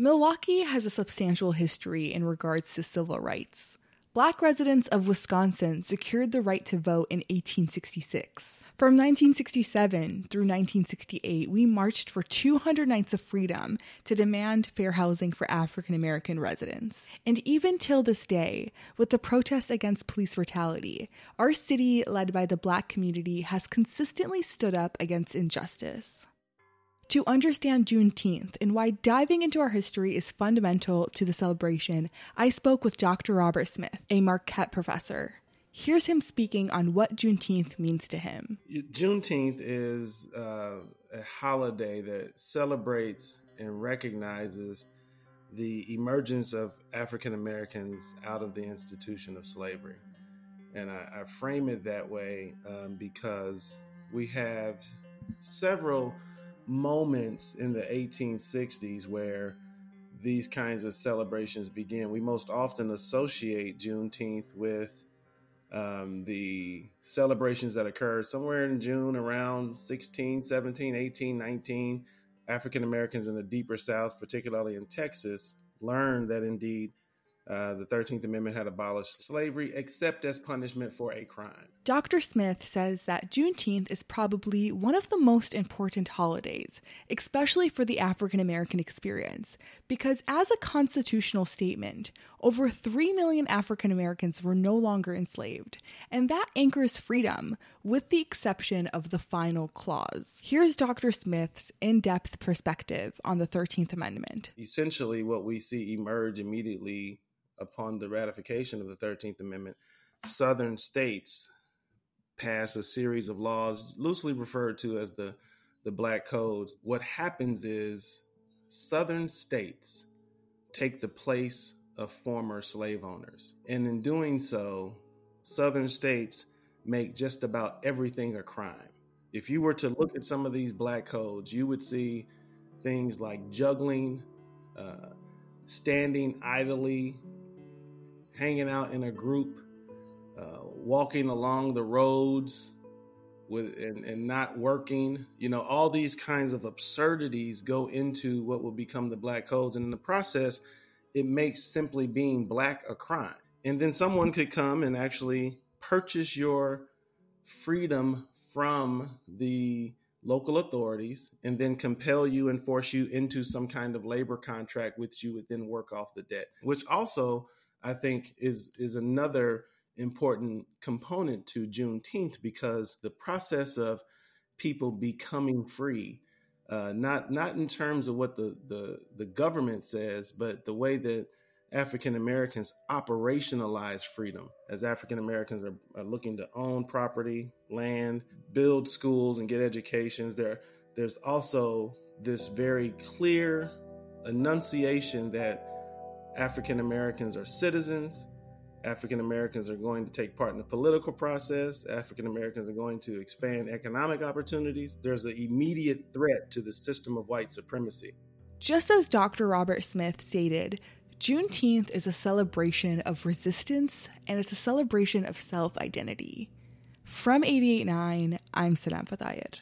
Milwaukee has a substantial history in regards to civil rights. Black residents of Wisconsin secured the right to vote in 1866. From 1967 through 1968, we marched for 200 nights of freedom to demand fair housing for African American residents. And even till this day, with the protests against police brutality, our city, led by the black community, has consistently stood up against injustice. To understand Juneteenth and why diving into our history is fundamental to the celebration, I spoke with Dr. Robert Smith, a Marquette professor. Here's him speaking on what Juneteenth means to him. Juneteenth is uh, a holiday that celebrates and recognizes the emergence of African Americans out of the institution of slavery. And I, I frame it that way um, because we have several moments in the 1860s where these kinds of celebrations begin. We most often associate Juneteenth with um, the celebrations that occurred somewhere in June around 16, 17, 18, 19. African Americans in the deeper South, particularly in Texas, learned that indeed uh, the 13th Amendment had abolished slavery except as punishment for a crime. Dr. Smith says that Juneteenth is probably one of the most important holidays, especially for the African American experience, because as a constitutional statement, over 3 million African Americans were no longer enslaved, and that anchors freedom, with the exception of the final clause. Here's Dr. Smith's in depth perspective on the 13th Amendment. Essentially, what we see emerge immediately upon the ratification of the 13th Amendment, Southern states pass a series of laws loosely referred to as the, the Black Codes. What happens is Southern states take the place of former slave owners. And in doing so, Southern states make just about everything a crime. If you were to look at some of these black codes, you would see things like juggling, uh, standing idly hanging out in a group, uh, walking along the roads with and, and not working. You know, all these kinds of absurdities go into what will become the black codes. And in the process, it makes simply being black a crime. And then someone could come and actually purchase your freedom from the local authorities and then compel you and force you into some kind of labor contract which you would then work off the debt which also I think is is another important component to Juneteenth because the process of people becoming free, uh, not not in terms of what the, the the government says, but the way that African Americans operationalize freedom as African Americans are, are, looking to own property, land, build schools, and get educations. There, there's also this very clear enunciation that African Americans are citizens. African Americans are going to take part in the political process. African Americans are going to expand economic opportunities. There's an immediate threat to the system of white supremacy. Just as Dr. Robert Smith stated, Juneteenth is a celebration of resistance and it's a celebration of self identity. From 889, I'm Sanam Fathayat.